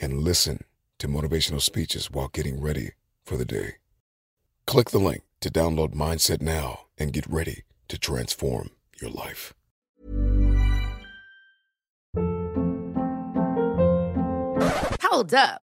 and listen to motivational speeches while getting ready for the day. Click the link to download Mindset now and get ready to transform your life. Hold up.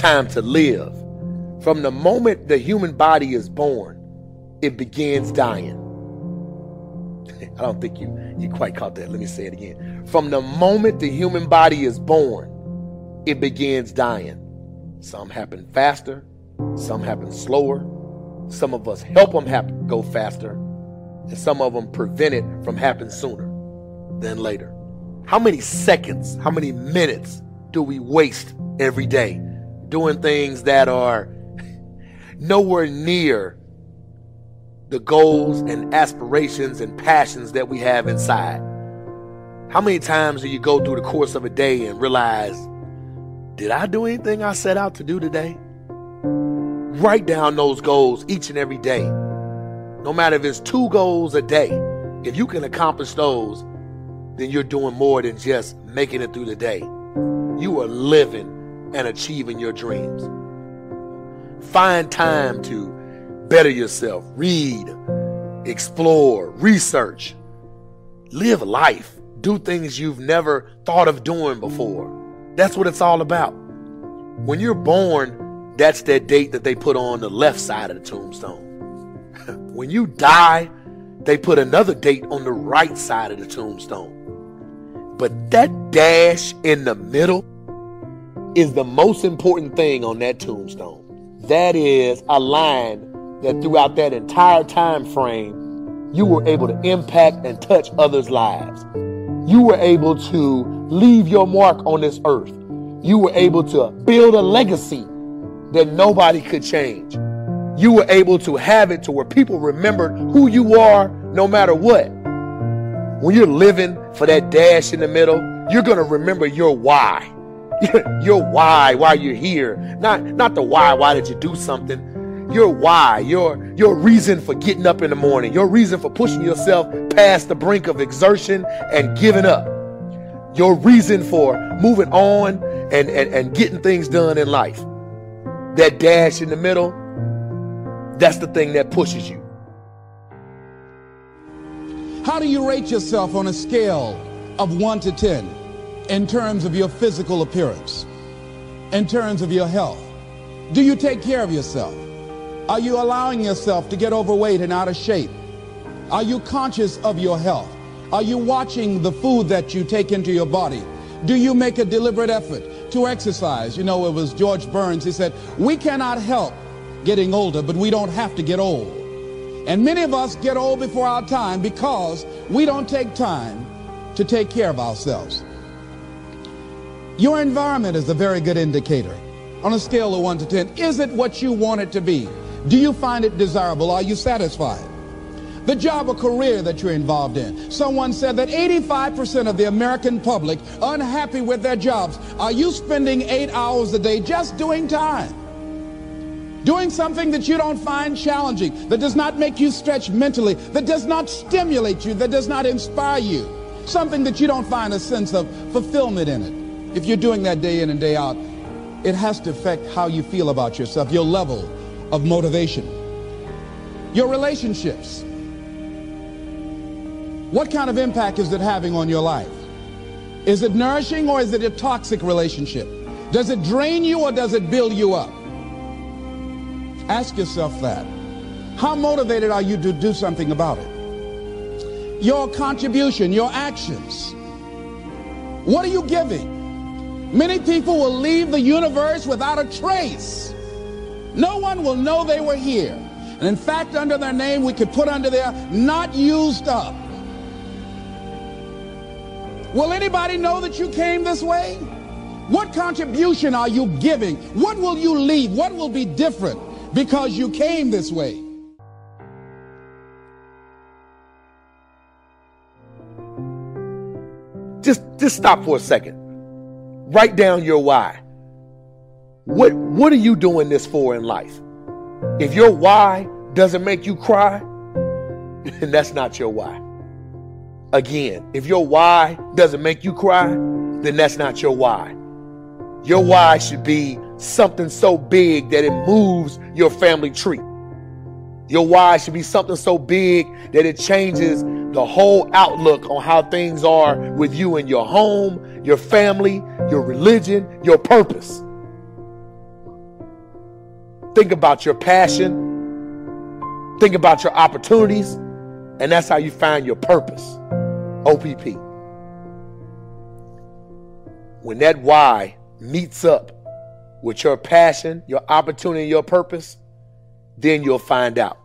time to live. From the moment the human body is born, it begins dying. I don't think you, you quite caught that. Let me say it again. From the moment the human body is born, it begins dying. Some happen faster, some happen slower. Some of us help them happen, go faster, and some of them prevent it from happening sooner than later. How many seconds, how many minutes do we waste every day doing things that are nowhere near the goals and aspirations and passions that we have inside? How many times do you go through the course of a day and realize, did I do anything I set out to do today? Write down those goals each and every day. No matter if it's two goals a day, if you can accomplish those, then you're doing more than just making it through the day. You are living and achieving your dreams. Find time to better yourself, read, explore, research, live life, do things you've never thought of doing before. That's what it's all about. When you're born, that's that date that they put on the left side of the tombstone. when you die, they put another date on the right side of the tombstone. But that dash in the middle is the most important thing on that tombstone. That is a line that throughout that entire time frame, you were able to impact and touch others' lives. You were able to leave your mark on this earth. You were able to build a legacy that nobody could change. You were able to have it to where people remembered who you are no matter what. When you're living for that dash in the middle, you're going to remember your why. Your why, why you're here. Not, not the why, why did you do something? your why, your your reason for getting up in the morning, your reason for pushing yourself past the brink of exertion and giving up. Your reason for moving on and, and, and getting things done in life. That dash in the middle, that's the thing that pushes you. How do you rate yourself on a scale of 1 to 10 in terms of your physical appearance, in terms of your health? Do you take care of yourself? Are you allowing yourself to get overweight and out of shape? Are you conscious of your health? Are you watching the food that you take into your body? Do you make a deliberate effort to exercise? You know, it was George Burns. He said, we cannot help getting older, but we don't have to get old. And many of us get old before our time because we don't take time to take care of ourselves. Your environment is a very good indicator. On a scale of 1 to 10, is it what you want it to be? Do you find it desirable? Are you satisfied? The job or career that you're involved in. Someone said that 85% of the American public unhappy with their jobs. Are you spending eight hours a day just doing time? Doing something that you don't find challenging, that does not make you stretch mentally, that does not stimulate you, that does not inspire you. Something that you don't find a sense of fulfillment in it. If you're doing that day in and day out, it has to affect how you feel about yourself, your level of motivation. Your relationships. What kind of impact is it having on your life? Is it nourishing or is it a toxic relationship? Does it drain you or does it build you up? Ask yourself that. How motivated are you to do something about it? Your contribution, your actions. What are you giving? Many people will leave the universe without a trace. No one will know they were here. And in fact, under their name, we could put under there, not used up. Will anybody know that you came this way? What contribution are you giving? What will you leave? What will be different because you came this way? Just just stop for a second. Write down your why. What what are you doing this for in life? If your why doesn't make you cry, then that's not your why. Again, if your why doesn't make you cry, then that's not your why. Your why should be something so big that it moves your family tree. Your why should be something so big that it changes the whole outlook on how things are with you and your home, your family, your religion, your purpose. Think about your passion. Think about your opportunities. And that's how you find your purpose. OPP. When that why meets up with your passion, your opportunity, your purpose, then you'll find out.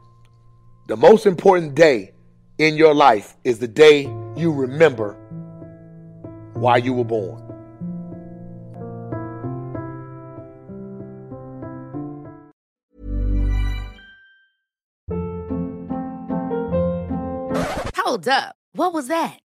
The most important day in your life is the day you remember why you were born. Hold up. What was that?